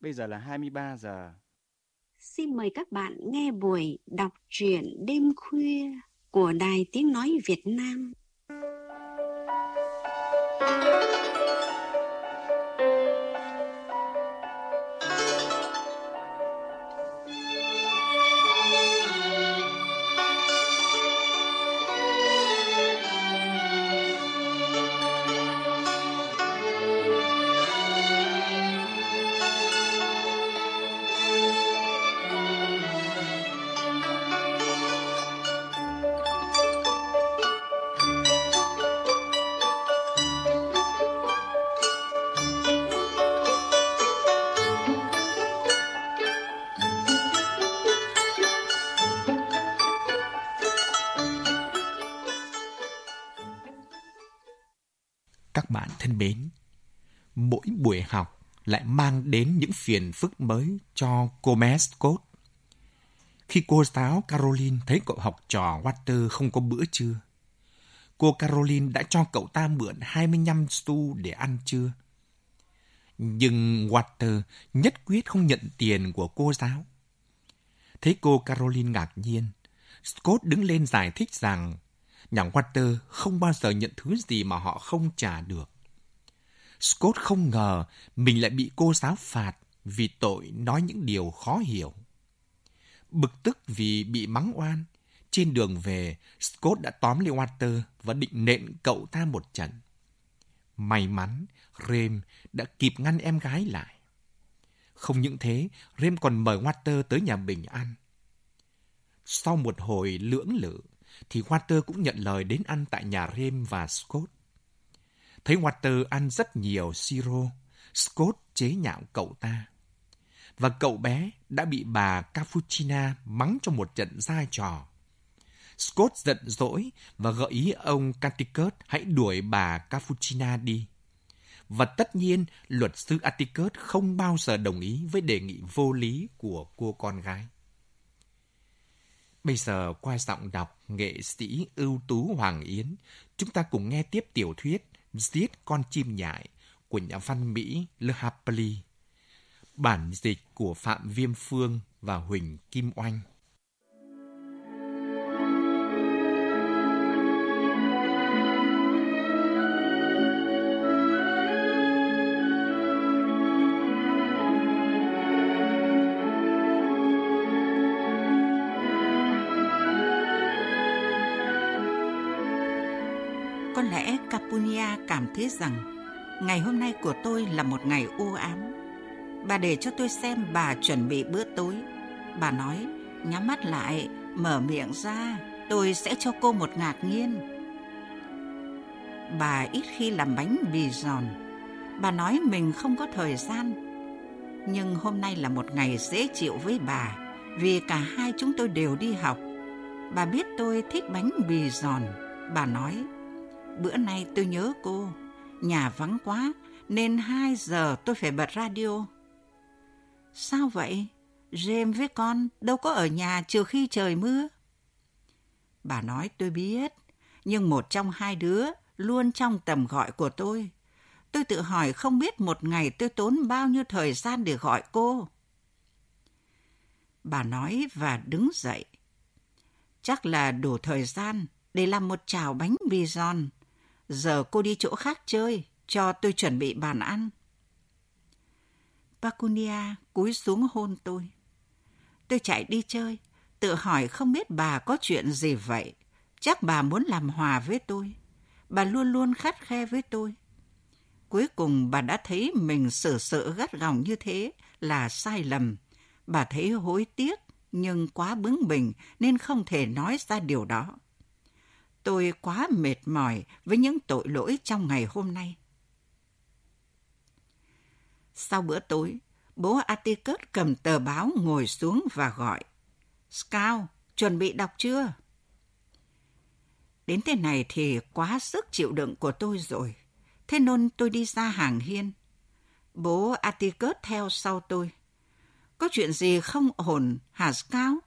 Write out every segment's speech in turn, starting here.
Bây giờ là 23 giờ. Xin mời các bạn nghe buổi đọc truyện đêm khuya của Đài Tiếng Nói Việt Nam. Các bạn thân mến, mỗi buổi học lại mang đến những phiền phức mới cho cô bé Khi cô giáo Caroline thấy cậu học trò Walter không có bữa trưa, cô Caroline đã cho cậu ta mượn 25 xu để ăn trưa. Nhưng Walter nhất quyết không nhận tiền của cô giáo. Thấy cô Caroline ngạc nhiên, Scott đứng lên giải thích rằng nhà Walter không bao giờ nhận thứ gì mà họ không trả được. Scott không ngờ mình lại bị cô giáo phạt vì tội nói những điều khó hiểu. Bực tức vì bị mắng oan, trên đường về, Scott đã tóm lấy Walter và định nện cậu ta một trận. May mắn, Rem đã kịp ngăn em gái lại. Không những thế, Rem còn mời Walter tới nhà bình ăn. Sau một hồi lưỡng lự, thì Walter cũng nhận lời đến ăn tại nhà Rem và Scott. Thấy Walter ăn rất nhiều siro, Scott chế nhạo cậu ta. Và cậu bé đã bị bà Capuchina mắng cho một trận dai trò. Scott giận dỗi và gợi ý ông Atticus hãy đuổi bà Capuchina đi. Và tất nhiên, luật sư Atticus không bao giờ đồng ý với đề nghị vô lý của cô con gái. Bây giờ qua giọng đọc nghệ sĩ ưu tú Hoàng Yến, chúng ta cùng nghe tiếp tiểu thuyết Giết con chim nhại của nhà văn Mỹ Le Harpely. Bản dịch của Phạm Viêm Phương và Huỳnh Kim Oanh. Có lẽ Capunia cảm thấy rằng ngày hôm nay của tôi là một ngày u ám. Bà để cho tôi xem bà chuẩn bị bữa tối. Bà nói, nhắm mắt lại, mở miệng ra, tôi sẽ cho cô một ngạc nhiên. Bà ít khi làm bánh bì giòn. Bà nói mình không có thời gian. Nhưng hôm nay là một ngày dễ chịu với bà, vì cả hai chúng tôi đều đi học. Bà biết tôi thích bánh bì giòn. Bà nói, Bữa nay tôi nhớ cô, nhà vắng quá nên 2 giờ tôi phải bật radio. Sao vậy? James với con đâu có ở nhà trừ khi trời mưa. Bà nói tôi biết, nhưng một trong hai đứa luôn trong tầm gọi của tôi. Tôi tự hỏi không biết một ngày tôi tốn bao nhiêu thời gian để gọi cô. Bà nói và đứng dậy. Chắc là đủ thời gian để làm một chảo bánh bì giòn Giờ cô đi chỗ khác chơi, cho tôi chuẩn bị bàn ăn. Pacunia cúi xuống hôn tôi. Tôi chạy đi chơi, tự hỏi không biết bà có chuyện gì vậy. Chắc bà muốn làm hòa với tôi. Bà luôn luôn khắt khe với tôi. Cuối cùng bà đã thấy mình xử sự gắt gỏng như thế là sai lầm. Bà thấy hối tiếc nhưng quá bướng bỉnh nên không thể nói ra điều đó. Tôi quá mệt mỏi với những tội lỗi trong ngày hôm nay. Sau bữa tối, bố Atticus cầm tờ báo ngồi xuống và gọi. Scout, chuẩn bị đọc chưa? Đến thế này thì quá sức chịu đựng của tôi rồi. Thế nên tôi đi ra hàng hiên. Bố Atticus theo sau tôi. Có chuyện gì không ổn hả Scout?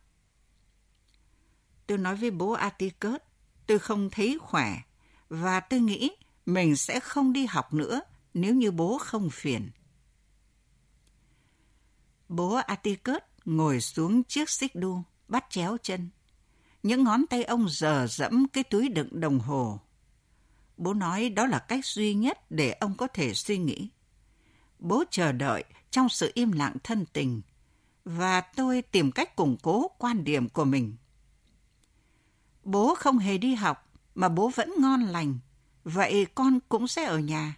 Tôi nói với bố Atticus tôi không thấy khỏe và tôi nghĩ mình sẽ không đi học nữa nếu như bố không phiền. Bố Atticus ngồi xuống chiếc xích đu, bắt chéo chân. Những ngón tay ông giờ dẫm cái túi đựng đồng hồ. Bố nói đó là cách duy nhất để ông có thể suy nghĩ. Bố chờ đợi trong sự im lặng thân tình, và tôi tìm cách củng cố quan điểm của mình. Bố không hề đi học, mà bố vẫn ngon lành, vậy con cũng sẽ ở nhà.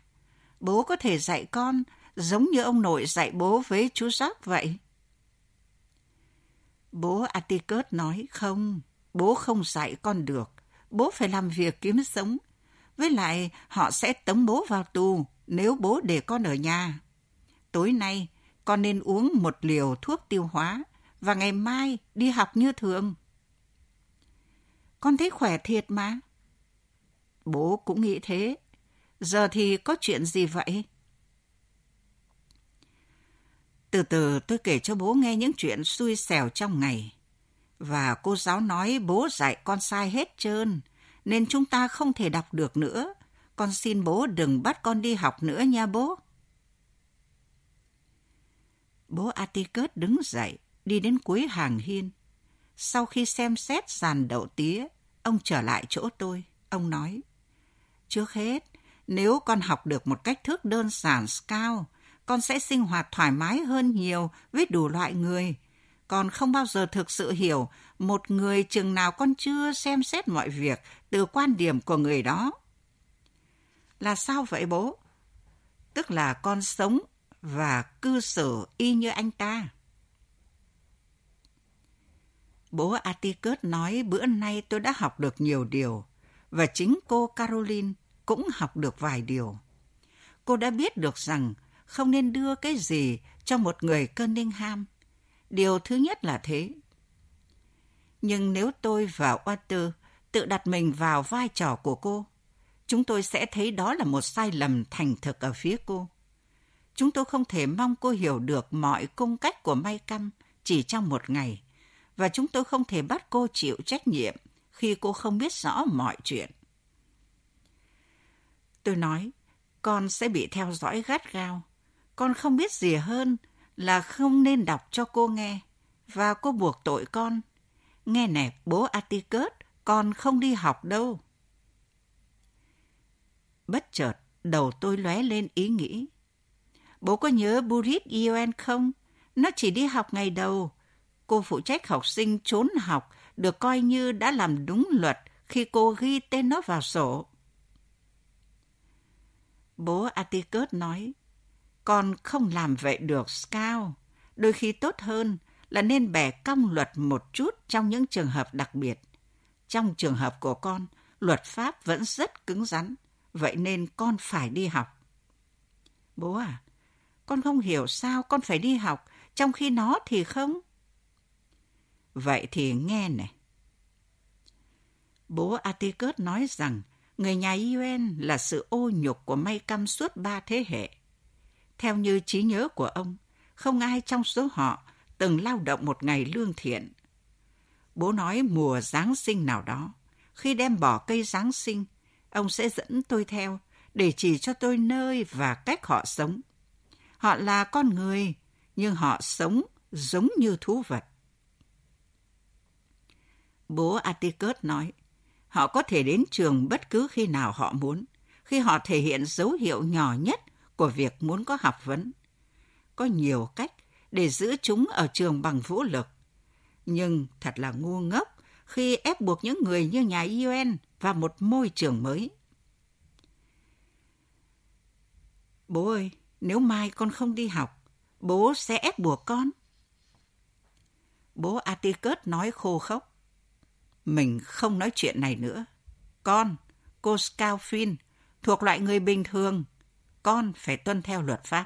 Bố có thể dạy con giống như ông nội dạy bố với chú Giáp vậy. Bố Atticus nói không, bố không dạy con được. Bố phải làm việc kiếm sống. Với lại họ sẽ tống bố vào tù nếu bố để con ở nhà. Tối nay con nên uống một liều thuốc tiêu hóa và ngày mai đi học như thường. Con thấy khỏe thiệt mà. Bố cũng nghĩ thế. Giờ thì có chuyện gì vậy? Từ từ tôi kể cho bố nghe những chuyện xui xẻo trong ngày. Và cô giáo nói bố dạy con sai hết trơn, nên chúng ta không thể đọc được nữa. Con xin bố đừng bắt con đi học nữa nha bố. Bố Atticus đứng dậy, đi đến cuối hàng hiên. Sau khi xem xét sàn đậu tía, ông trở lại chỗ tôi. Ông nói, trước hết, nếu con học được một cách thức đơn giản scout, con sẽ sinh hoạt thoải mái hơn nhiều với đủ loại người. Con không bao giờ thực sự hiểu một người chừng nào con chưa xem xét mọi việc từ quan điểm của người đó. Là sao vậy bố? Tức là con sống và cư xử y như anh ta. Bố Atticus nói bữa nay tôi đã học được nhiều điều, và chính cô Caroline cũng học được vài điều. Cô đã biết được rằng không nên đưa cái gì cho một người Cunningham. Điều thứ nhất là thế. Nhưng nếu tôi và Walter tự đặt mình vào vai trò của cô, chúng tôi sẽ thấy đó là một sai lầm thành thực ở phía cô. Chúng tôi không thể mong cô hiểu được mọi cung cách của May Căm chỉ trong một ngày, và chúng tôi không thể bắt cô chịu trách nhiệm khi cô không biết rõ mọi chuyện. Tôi nói, con sẽ bị theo dõi gắt gao. Con không biết gì hơn là không nên đọc cho cô nghe, và cô buộc tội con. Nghe nè, bố Atticus, con không đi học đâu. Bất chợt, đầu tôi lóe lên ý nghĩ. Bố có nhớ Burit Ioen không? Nó chỉ đi học ngày đầu. Cô phụ trách học sinh trốn học, được coi như đã làm đúng luật khi cô ghi tên nó vào sổ. Bố Atticus nói, con không làm vậy được, Scout. Đôi khi tốt hơn là nên bẻ cong luật một chút trong những trường hợp đặc biệt. Trong trường hợp của con, luật pháp vẫn rất cứng rắn, vậy nên con phải đi học. Bố à, con không hiểu sao con phải đi học, trong khi nó thì không. Vậy thì nghe này. Bố Atticus nói rằng người nhà Yuen là sự ô nhục của may căm suốt ba thế hệ. Theo như trí nhớ của ông, không ai trong số họ từng lao động một ngày lương thiện. Bố nói mùa Giáng sinh nào đó, khi đem bỏ cây Giáng sinh, ông sẽ dẫn tôi theo để chỉ cho tôi nơi và cách họ sống. Họ là con người, nhưng họ sống giống như thú vật. Bố Atticus nói, họ có thể đến trường bất cứ khi nào họ muốn, khi họ thể hiện dấu hiệu nhỏ nhất của việc muốn có học vấn. Có nhiều cách để giữ chúng ở trường bằng vũ lực. Nhưng thật là ngu ngốc khi ép buộc những người như nhà UN vào một môi trường mới. Bố ơi, nếu mai con không đi học, bố sẽ ép buộc con. Bố Atticus nói khô khốc. Mình không nói chuyện này nữa. Con, cô Scalfin, thuộc loại người bình thường. Con phải tuân theo luật pháp.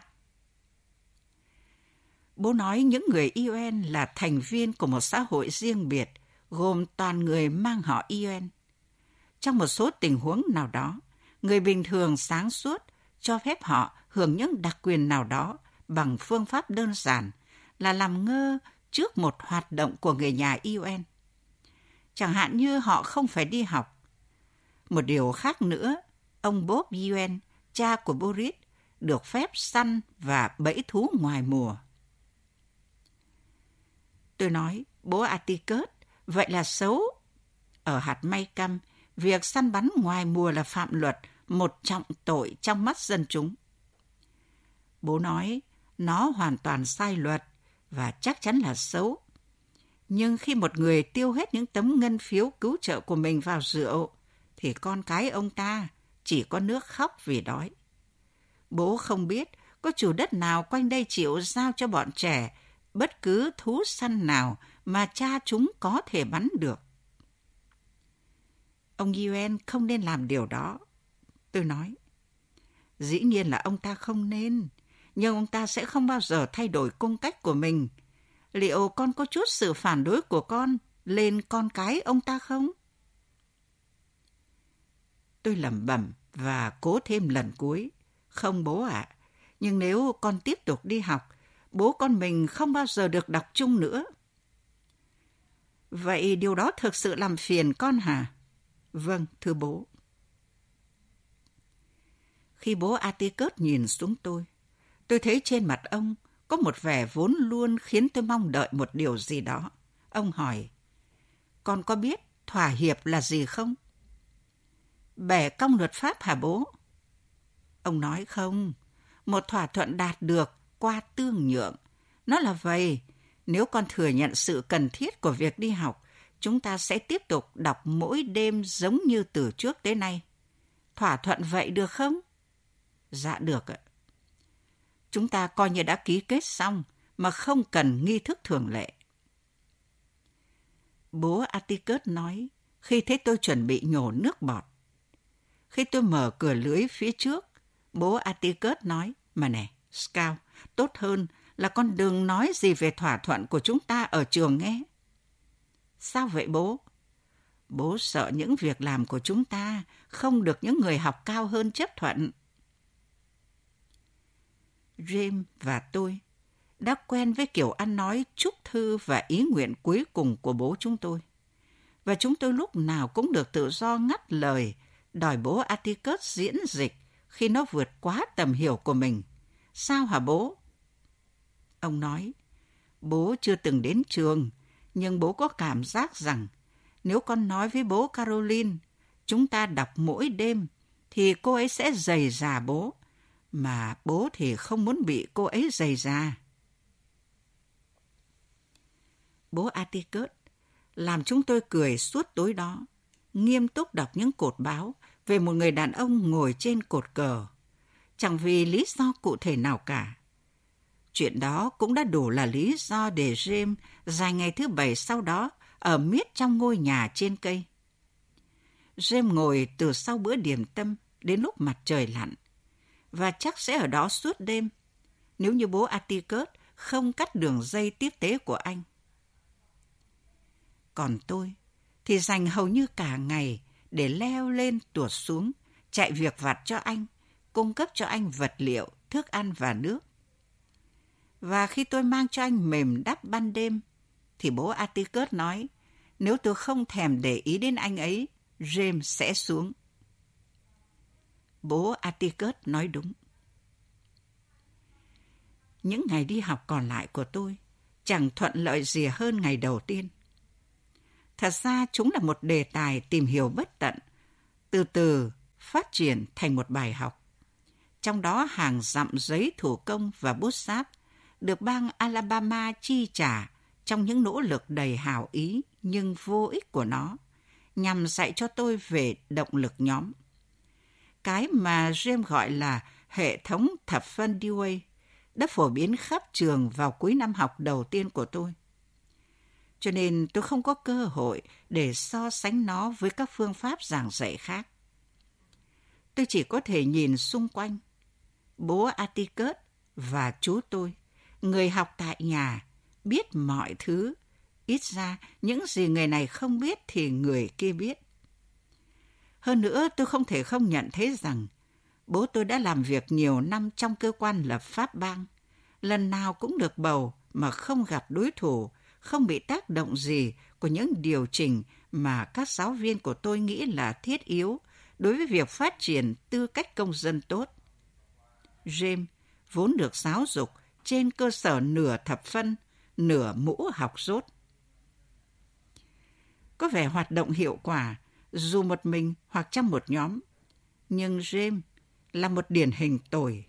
Bố nói những người UN là thành viên của một xã hội riêng biệt, gồm toàn người mang họ UN. Trong một số tình huống nào đó, người bình thường sáng suốt cho phép họ hưởng những đặc quyền nào đó bằng phương pháp đơn giản là làm ngơ trước một hoạt động của người nhà UN. Chẳng hạn như họ không phải đi học, Một điều khác nữa, ông Bob Yuen, cha của Boris, được phép săn và bẫy thú ngoài mùa. Tôi nói, bố Atticus, vậy là xấu. Ở hạt may căm, việc săn bắn ngoài mùa là phạm luật, một trọng tội trong mắt dân chúng. Bố nói, nó hoàn toàn sai luật và chắc chắn là xấu. Nhưng khi một người tiêu hết những tấm ngân phiếu cứu trợ của mình vào rượu, thì con cái ông ta chỉ có nước khóc vì đói. Bố không biết có chủ đất nào quanh đây chịu giao cho bọn trẻ bất cứ thú săn nào mà cha chúng có thể bắn được. Ông Yuen không nên làm điều đó. Tôi nói, dĩ nhiên là ông ta không nên, nhưng ông ta sẽ không bao giờ thay đổi cung cách của mình. Liệu con có chút sự phản đối của con lên con cái ông ta không? Tôi lẩm bẩm và cố thêm lần cuối. Không bố ạ, à, nhưng nếu con tiếp tục đi học, bố con mình không bao giờ được đọc chung nữa. Vậy điều đó thực sự làm phiền con hả? Vâng, thưa bố. Khi bố Atticus nhìn xuống tôi, tôi thấy trên mặt ông có một vẻ vốn luôn khiến tôi mong đợi một điều gì đó. Ông hỏi, con có biết thỏa hiệp là gì không? Bẻ cong luật pháp hả bố? Ông nói không, một thỏa thuận đạt được qua tương nhượng. Nó là vậy, nếu con thừa nhận sự cần thiết của việc đi học, chúng ta sẽ tiếp tục đọc mỗi đêm giống như từ trước tới nay. Thỏa thuận vậy được không? Dạ được ạ. Chúng ta coi như đã ký kết xong mà không cần nghi thức thường lệ. Bố Atticus nói khi thấy tôi chuẩn bị nhổ nước bọt. Khi tôi mở cửa lưới phía trước, bố Atticus nói, mà nè, Scout, tốt hơn là con đừng nói gì về thỏa thuận của chúng ta ở trường nghe. Sao vậy bố? Bố sợ những việc làm của chúng ta không được những người học cao hơn chấp thuận. James và tôi đã quen với kiểu ăn nói chúc thư và ý nguyện cuối cùng của bố chúng tôi. Và chúng tôi lúc nào cũng được tự do ngắt lời, đòi bố Atticus diễn dịch khi nó vượt quá tầm hiểu của mình. Sao hả bố? Ông nói, bố chưa từng đến trường, nhưng bố có cảm giác rằng nếu con nói với bố Caroline, chúng ta đọc mỗi đêm, thì cô ấy sẽ dày già bố, mà bố thì không muốn bị cô ấy dày ra. Bố Atticus làm chúng tôi cười suốt tối đó, nghiêm túc đọc những cột báo về một người đàn ông ngồi trên cột cờ, chẳng vì lý do cụ thể nào cả. Chuyện đó cũng đã đủ là lý do để James dành ngày thứ bảy sau đó ở miết trong ngôi nhà trên cây. James ngồi từ sau bữa điểm tâm đến lúc mặt trời lặn, và chắc sẽ ở đó suốt đêm, nếu như bố Atticus không cắt đường dây tiếp tế của anh. Còn tôi thì dành hầu như cả ngày để leo lên tuột xuống, chạy việc vặt cho anh, cung cấp cho anh vật liệu, thức ăn và nước. Và khi tôi mang cho anh mềm đắp ban đêm, thì bố Atticus nói, nếu tôi không thèm để ý đến anh ấy, James sẽ xuống. Bố Atticus nói đúng. Những ngày đi học còn lại của tôi chẳng thuận lợi gì hơn ngày đầu tiên. Thật ra chúng là một đề tài tìm hiểu bất tận, từ từ phát triển thành một bài học. Trong đó hàng dặm giấy thủ công và bút sáp được bang Alabama chi trả trong những nỗ lực đầy hào ý nhưng vô ích của nó, nhằm dạy cho tôi về động lực nhóm. Cái mà James gọi là hệ thống thập phân Dewey đã phổ biến khắp trường vào cuối năm học đầu tiên của tôi. Cho nên tôi không có cơ hội để so sánh nó với các phương pháp giảng dạy khác. Tôi chỉ có thể nhìn xung quanh. Bố Atticus và chú tôi – người học tại nhà biết mọi thứ. Ít ra, những gì người này không biết thì người kia biết. Hơn nữa, tôi không thể không nhận thấy rằng bố tôi đã làm việc nhiều năm trong cơ quan lập pháp bang. Lần nào cũng được bầu mà không gặp đối thủ, không bị tác động gì của những điều chỉnh mà các giáo viên của tôi nghĩ là thiết yếu đối với việc phát triển tư cách công dân tốt. James vốn được giáo dục trên cơ sở nửa thập phân, nửa mũ học rốt. Có vẻ hoạt động hiệu quả dù một mình hoặc trong một nhóm. Nhưng James là một điển hình tồi.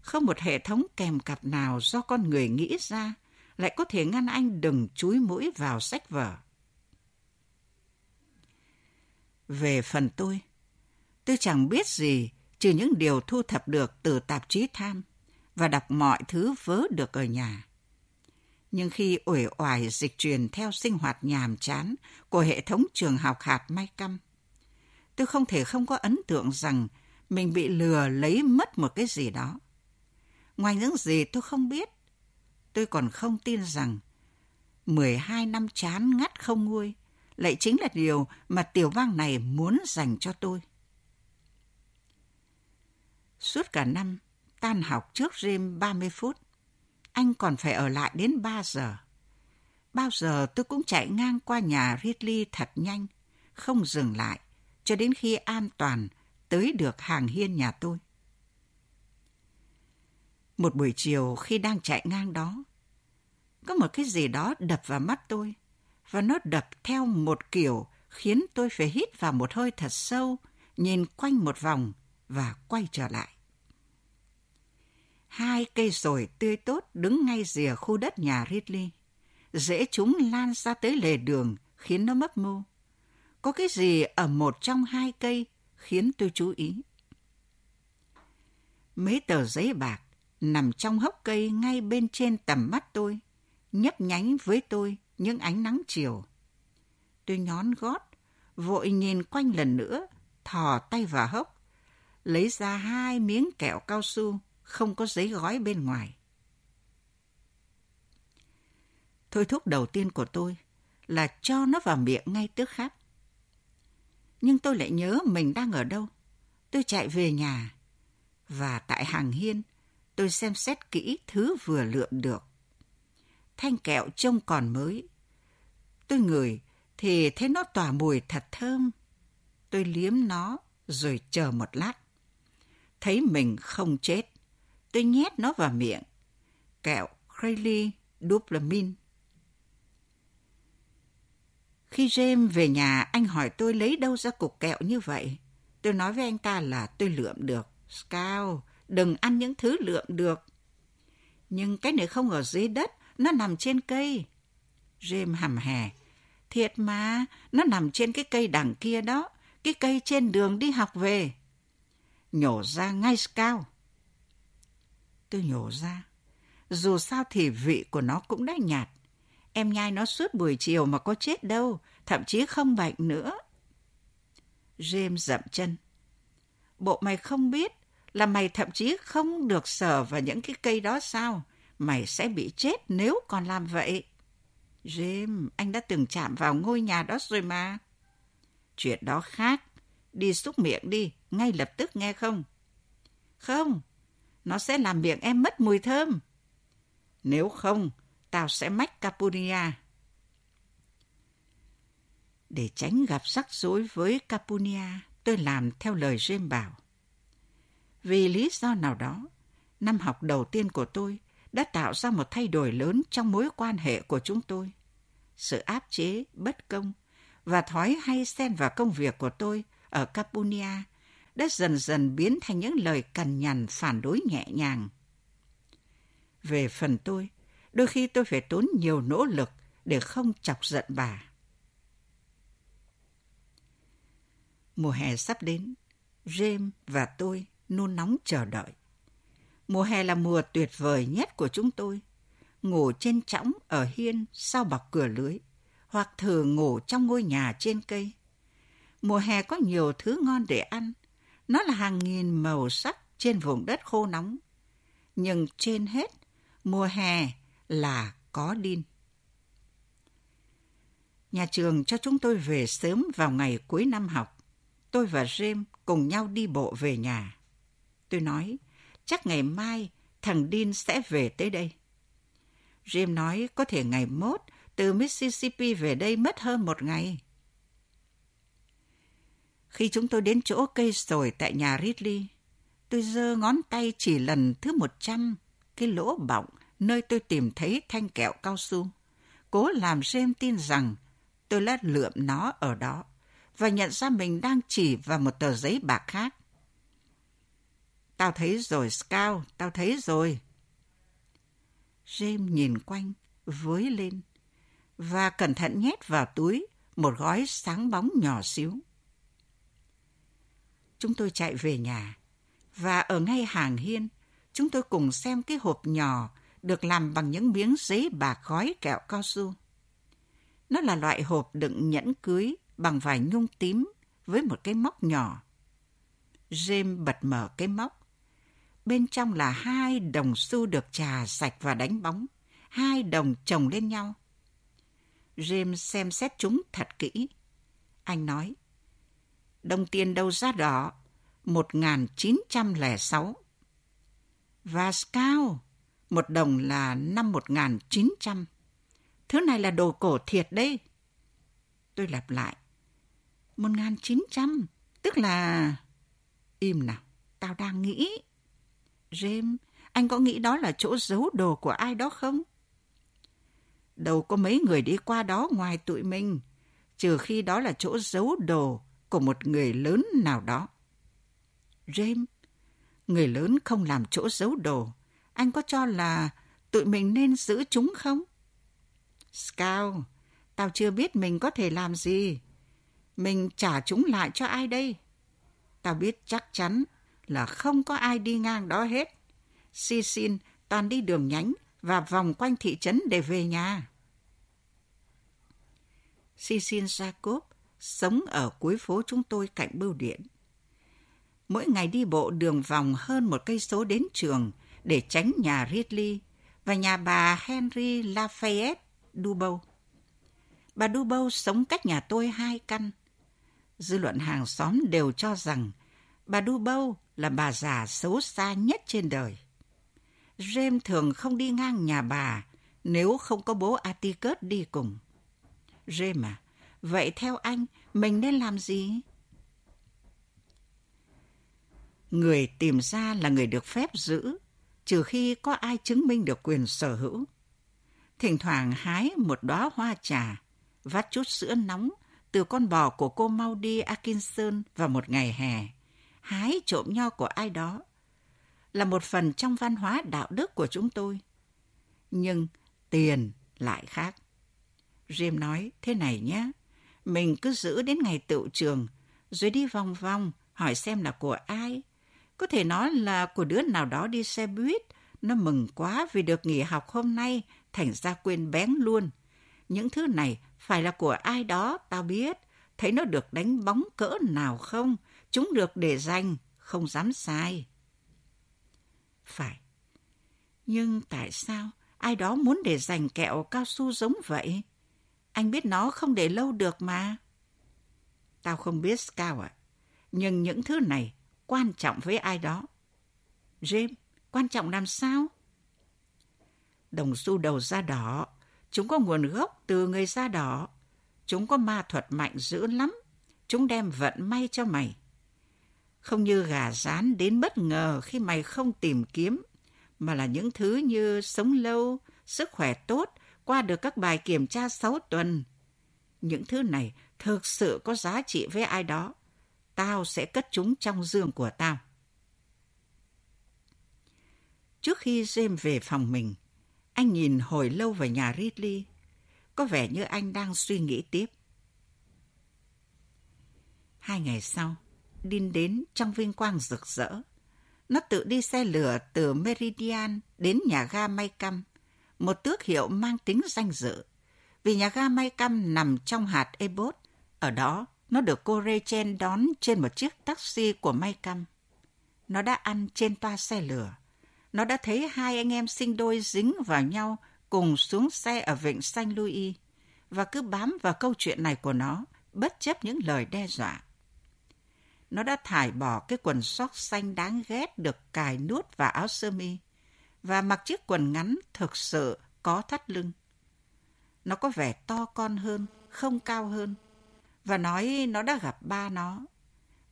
Không một hệ thống kèm cặp nào do con người nghĩ ra lại có thể ngăn anh đừng chúi mũi vào sách vở. Về phần tôi, tôi chẳng biết gì trừ những điều thu thập được từ tạp chí tham và đọc mọi thứ vớ được ở nhà. Nhưng khi uể oải dịch truyền theo sinh hoạt nhàm chán của hệ thống trường học hạt may căm, tôi không thể không có ấn tượng rằng mình bị lừa lấy mất một cái gì đó. Ngoài những gì tôi không biết, tôi còn không tin rằng 12 năm chán ngắt không nguôi lại chính là điều mà tiểu bang này muốn dành cho tôi. Suốt cả năm, tan học trước rêm 30 phút, anh còn phải ở lại đến 3 giờ. Bao giờ tôi cũng chạy ngang qua nhà Ridley thật nhanh, không dừng lại, cho đến khi an toàn tới được hàng hiên nhà tôi. Một buổi chiều khi đang chạy ngang đó, có một cái gì đó đập vào mắt tôi, và nó đập theo một kiểu khiến tôi phải hít vào một hơi thật sâu, nhìn quanh một vòng và quay trở lại. Hai cây sồi tươi tốt đứng ngay rìa khu đất nhà Ridley. dễ chúng lan ra tới lề đường khiến nó mấp mô. Có cái gì ở một trong hai cây khiến tôi chú ý. Mấy tờ giấy bạc nằm trong hốc cây ngay bên trên tầm mắt tôi, nhấp nhánh với tôi những ánh nắng chiều. Tôi nhón gót, vội nhìn quanh lần nữa, thò tay vào hốc, lấy ra hai miếng kẹo cao su không có giấy gói bên ngoài. Thôi thúc đầu tiên của tôi là cho nó vào miệng ngay tức khắc. Nhưng tôi lại nhớ mình đang ở đâu. Tôi chạy về nhà. Và tại hàng hiên, tôi xem xét kỹ thứ vừa lượm được. Thanh kẹo trông còn mới. Tôi ngửi thì thấy nó tỏa mùi thật thơm. Tôi liếm nó rồi chờ một lát. Thấy mình không chết. Tôi nhét nó vào miệng. Kẹo Crayly dublamin Khi James về nhà, anh hỏi tôi lấy đâu ra cục kẹo như vậy. Tôi nói với anh ta là tôi lượm được. Scout, đừng ăn những thứ lượm được. Nhưng cái này không ở dưới đất, nó nằm trên cây. James hầm hè. Thiệt mà, nó nằm trên cái cây đằng kia đó, cái cây trên đường đi học về. Nhổ ra ngay Scout. Tôi nhổ ra. Dù sao thì vị của nó cũng đã nhạt. Em nhai nó suốt buổi chiều mà có chết đâu, thậm chí không bệnh nữa. James dậm chân. Bộ mày không biết là mày thậm chí không được sờ vào những cái cây đó sao? Mày sẽ bị chết nếu còn làm vậy. James, anh đã từng chạm vào ngôi nhà đó rồi mà. Chuyện đó khác. Đi xúc miệng đi, ngay lập tức nghe không? Không, nó sẽ làm miệng em mất mùi thơm. Nếu không, tao sẽ mách Capunia. Để tránh gặp rắc rối với Capunia, tôi làm theo lời Jim bảo. Vì lý do nào đó, năm học đầu tiên của tôi đã tạo ra một thay đổi lớn trong mối quan hệ của chúng tôi. Sự áp chế, bất công và thói hay xen vào công việc của tôi ở Capunia đã dần dần biến thành những lời cằn nhằn phản đối nhẹ nhàng. Về phần tôi, đôi khi tôi phải tốn nhiều nỗ lực để không chọc giận bà. Mùa hè sắp đến, James và tôi nôn nóng chờ đợi. Mùa hè là mùa tuyệt vời nhất của chúng tôi. Ngủ trên trõng ở hiên sau bọc cửa lưới, hoặc thử ngủ trong ngôi nhà trên cây. Mùa hè có nhiều thứ ngon để ăn. Nó là hàng nghìn màu sắc trên vùng đất khô nóng. Nhưng trên hết, mùa hè là có đin. Nhà trường cho chúng tôi về sớm vào ngày cuối năm học. Tôi và James cùng nhau đi bộ về nhà. Tôi nói, chắc ngày mai thằng Dean sẽ về tới đây. James nói có thể ngày mốt từ Mississippi về đây mất hơn một ngày. Khi chúng tôi đến chỗ cây sồi tại nhà Ridley, tôi giơ ngón tay chỉ lần thứ 100 cái lỗ bọng nơi tôi tìm thấy thanh kẹo cao su. Cố làm James tin rằng tôi đã lượm nó ở đó và nhận ra mình đang chỉ vào một tờ giấy bạc khác. Tao thấy rồi, Scout, tao thấy rồi. James nhìn quanh, với lên và cẩn thận nhét vào túi một gói sáng bóng nhỏ xíu. Chúng tôi chạy về nhà và ở ngay hàng hiên, chúng tôi cùng xem cái hộp nhỏ được làm bằng những miếng giấy bạc gói kẹo cao su. Nó là loại hộp đựng nhẫn cưới bằng vải nhung tím với một cái móc nhỏ. James bật mở cái móc. Bên trong là hai đồng xu được trà sạch và đánh bóng. Hai đồng chồng lên nhau. James xem xét chúng thật kỹ. Anh nói, đồng tiền đầu ra đỏ, 1906. Và cao một đồng là năm 1900. Thứ này là đồ cổ thiệt đấy. Tôi lặp lại. 1900, tức là... Im nào, tao đang nghĩ. James, anh có nghĩ đó là chỗ giấu đồ của ai đó không? Đâu có mấy người đi qua đó ngoài tụi mình, trừ khi đó là chỗ giấu đồ của một người lớn nào đó. James, người lớn không làm chỗ giấu đồ. Anh có cho là tụi mình nên giữ chúng không? Scout, tao chưa biết mình có thể làm gì. Mình trả chúng lại cho ai đây? Tao biết chắc chắn là không có ai đi ngang đó hết. Si xin toàn đi đường nhánh và vòng quanh thị trấn để về nhà. Sisin Jacob sống ở cuối phố chúng tôi cạnh bưu điện. Mỗi ngày đi bộ đường vòng hơn một cây số đến trường để tránh nhà Ridley và nhà bà Henry Lafayette Dubow. Bà Dubow sống cách nhà tôi hai căn. Dư luận hàng xóm đều cho rằng bà Dubow là bà già xấu xa nhất trên đời. James thường không đi ngang nhà bà nếu không có bố Atticus đi cùng. James à, vậy theo anh, mình nên làm gì? Người tìm ra là người được phép giữ, trừ khi có ai chứng minh được quyền sở hữu. Thỉnh thoảng hái một đóa hoa trà, vắt chút sữa nóng từ con bò của cô Maudie Atkinson vào một ngày hè, hái trộm nho của ai đó, là một phần trong văn hóa đạo đức của chúng tôi. Nhưng tiền lại khác. Jim nói thế này nhé, mình cứ giữ đến ngày tựu trường, rồi đi vòng vòng, hỏi xem là của ai. Có thể nói là của đứa nào đó đi xe buýt, nó mừng quá vì được nghỉ học hôm nay, thành ra quên bén luôn. Những thứ này phải là của ai đó, tao biết. Thấy nó được đánh bóng cỡ nào không? Chúng được để dành, không dám sai. Phải. Nhưng tại sao ai đó muốn để dành kẹo cao su giống vậy? Anh biết nó không để lâu được mà. Tao không biết Scout ạ. Nhưng những thứ này quan trọng với ai đó. James, quan trọng làm sao? Đồng xu đầu da đỏ, chúng có nguồn gốc từ người da đỏ. Chúng có ma thuật mạnh dữ lắm. Chúng đem vận may cho mày. Không như gà rán đến bất ngờ khi mày không tìm kiếm, mà là những thứ như sống lâu, sức khỏe tốt, qua được các bài kiểm tra 6 tuần. Những thứ này thực sự có giá trị với ai đó. Tao sẽ cất chúng trong giường của tao. Trước khi James về phòng mình, anh nhìn hồi lâu vào nhà Ridley. Có vẻ như anh đang suy nghĩ tiếp. Hai ngày sau, Dean đến trong vinh quang rực rỡ. Nó tự đi xe lửa từ Meridian đến nhà ga May Căm một tước hiệu mang tính danh dự. Vì nhà ga May Căm nằm trong hạt Ebot, ở đó nó được cô Rachel đón trên một chiếc taxi của May Căm. Nó đã ăn trên toa xe lửa. Nó đã thấy hai anh em sinh đôi dính vào nhau cùng xuống xe ở vịnh Saint Louis và cứ bám vào câu chuyện này của nó bất chấp những lời đe dọa. Nó đã thải bỏ cái quần sóc xanh đáng ghét được cài nút vào áo sơ mi và mặc chiếc quần ngắn thực sự có thắt lưng. Nó có vẻ to con hơn, không cao hơn, và nói nó đã gặp ba nó.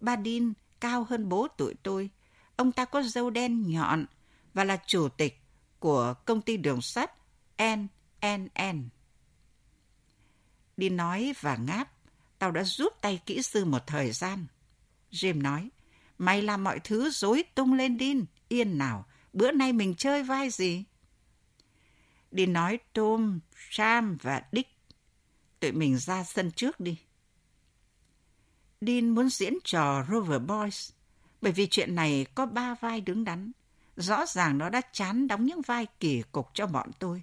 Ba din cao hơn bố tụi tôi. Ông ta có râu đen nhọn và là chủ tịch của công ty đường sắt NNN. Đi nói và ngáp, tao đã giúp tay kỹ sư một thời gian. Jim nói, mày làm mọi thứ rối tung lên din yên nào, bữa nay mình chơi vai gì? Đi nói Tom, Sam và Dick. Tụi mình ra sân trước đi. Dean muốn diễn trò Rover Boys, bởi vì chuyện này có ba vai đứng đắn. Rõ ràng nó đã chán đóng những vai kỳ cục cho bọn tôi.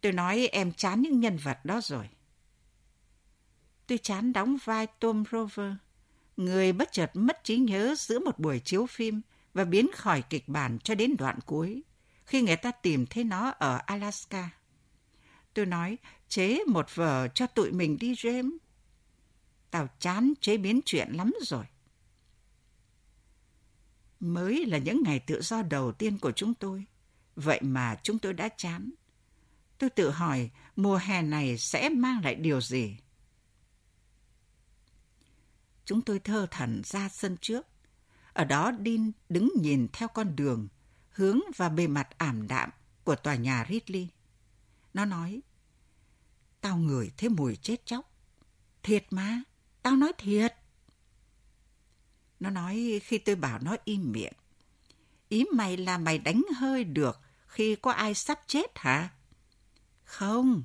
Tôi nói em chán những nhân vật đó rồi. Tôi chán đóng vai Tom Rover, người bất chợt mất trí nhớ giữa một buổi chiếu phim và biến khỏi kịch bản cho đến đoạn cuối, khi người ta tìm thấy nó ở Alaska. Tôi nói, chế một vở cho tụi mình đi James. Tao chán chế biến chuyện lắm rồi. Mới là những ngày tự do đầu tiên của chúng tôi. Vậy mà chúng tôi đã chán. Tôi tự hỏi mùa hè này sẽ mang lại điều gì? Chúng tôi thơ thẩn ra sân trước. Ở đó Dean đứng nhìn theo con đường, hướng và bề mặt ảm đạm của tòa nhà Ridley. Nó nói, tao ngửi thấy mùi chết chóc. Thiệt mà, tao nói thiệt. Nó nói khi tôi bảo nó im miệng. Ý mày là mày đánh hơi được khi có ai sắp chết hả? Không,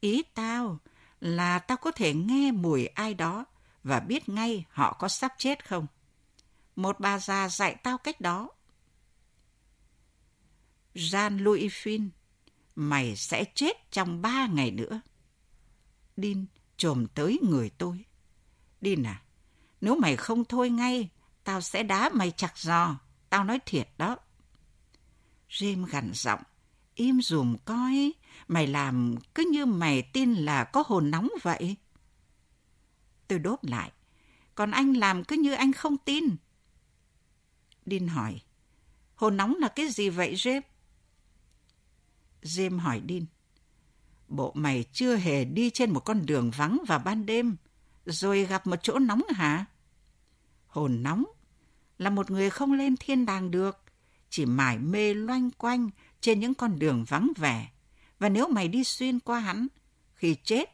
ý tao là tao có thể nghe mùi ai đó và biết ngay họ có sắp chết không. Một bà già dạy tao cách đó. Jean-Louis Finn, mày sẽ chết trong ba ngày nữa. Đin trồm tới người tôi. Đin à, nếu mày không thôi ngay, tao sẽ đá mày chặt giò. Tao nói thiệt đó. Jim gằn giọng, im dùm coi, mày làm cứ như mày tin là có hồn nóng vậy. Tôi đốt lại, còn anh làm cứ như anh không tin. Đin hỏi, hồn nóng là cái gì vậy James? James hỏi Đin, bộ mày chưa hề đi trên một con đường vắng vào ban đêm, rồi gặp một chỗ nóng hả? Hồn nóng là một người không lên thiên đàng được, chỉ mải mê loanh quanh trên những con đường vắng vẻ. Và nếu mày đi xuyên qua hắn, khi chết,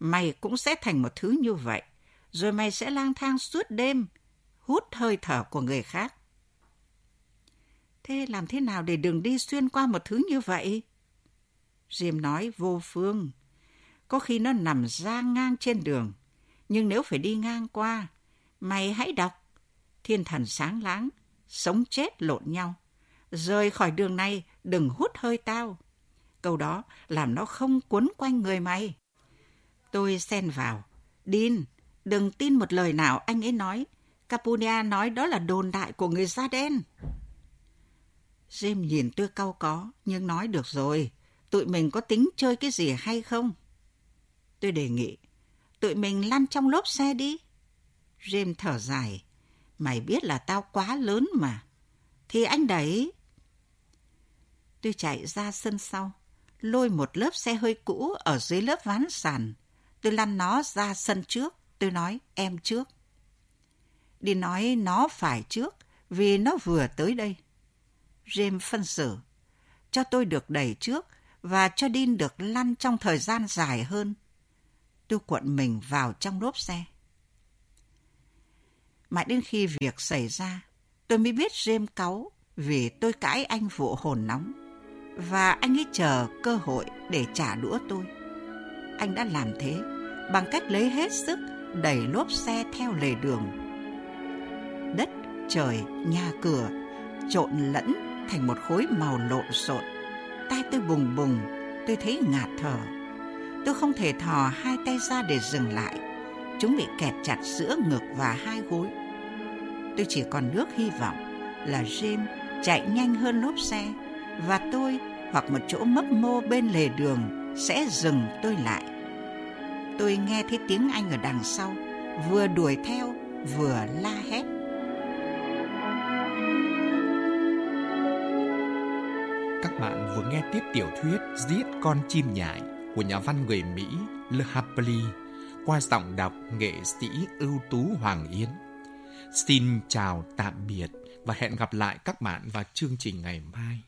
mày cũng sẽ thành một thứ như vậy. Rồi mày sẽ lang thang suốt đêm, hút hơi thở của người khác. Thế làm thế nào để đường đi xuyên qua một thứ như vậy? Jim nói vô phương. Có khi nó nằm ra ngang trên đường. Nhưng nếu phải đi ngang qua, mày hãy đọc. Thiên thần sáng láng, sống chết lộn nhau. Rời khỏi đường này, đừng hút hơi tao. Câu đó làm nó không cuốn quanh người mày. Tôi xen vào. Đin, đừng tin một lời nào anh ấy nói. Capunia nói đó là đồn đại của người da đen. Jim nhìn tôi cau có, nhưng nói được rồi. Tụi mình có tính chơi cái gì hay không? Tôi đề nghị, tụi mình lăn trong lốp xe đi. Jim thở dài. Mày biết là tao quá lớn mà. Thì anh đẩy. Tôi chạy ra sân sau, lôi một lớp xe hơi cũ ở dưới lớp ván sàn. Tôi lăn nó ra sân trước. Tôi nói em trước. Đi nói nó phải trước vì nó vừa tới đây. James phân xử. Cho tôi được đẩy trước và cho Dean được lăn trong thời gian dài hơn. Tôi cuộn mình vào trong lốp xe. Mãi đến khi việc xảy ra, tôi mới biết James cáu vì tôi cãi anh vụ hồn nóng. Và anh ấy chờ cơ hội để trả đũa tôi. Anh đã làm thế bằng cách lấy hết sức đẩy lốp xe theo lề đường. Đất, trời, nhà cửa trộn lẫn thành một khối màu lộn xộn. Tai tôi bùng bùng, tôi thấy ngạt thở. Tôi không thể thò hai tay ra để dừng lại. Chúng bị kẹt chặt giữa ngực và hai gối. Tôi chỉ còn nước hy vọng là Jim chạy nhanh hơn lốp xe và tôi hoặc một chỗ mấp mô bên lề đường sẽ dừng tôi lại. Tôi nghe thấy tiếng anh ở đằng sau, vừa đuổi theo vừa la hét. Các bạn vừa nghe tiếp tiểu thuyết Giết con chim nhại của nhà văn người Mỹ Le Harpely qua giọng đọc nghệ sĩ ưu tú Hoàng Yến. Xin chào tạm biệt và hẹn gặp lại các bạn vào chương trình ngày mai.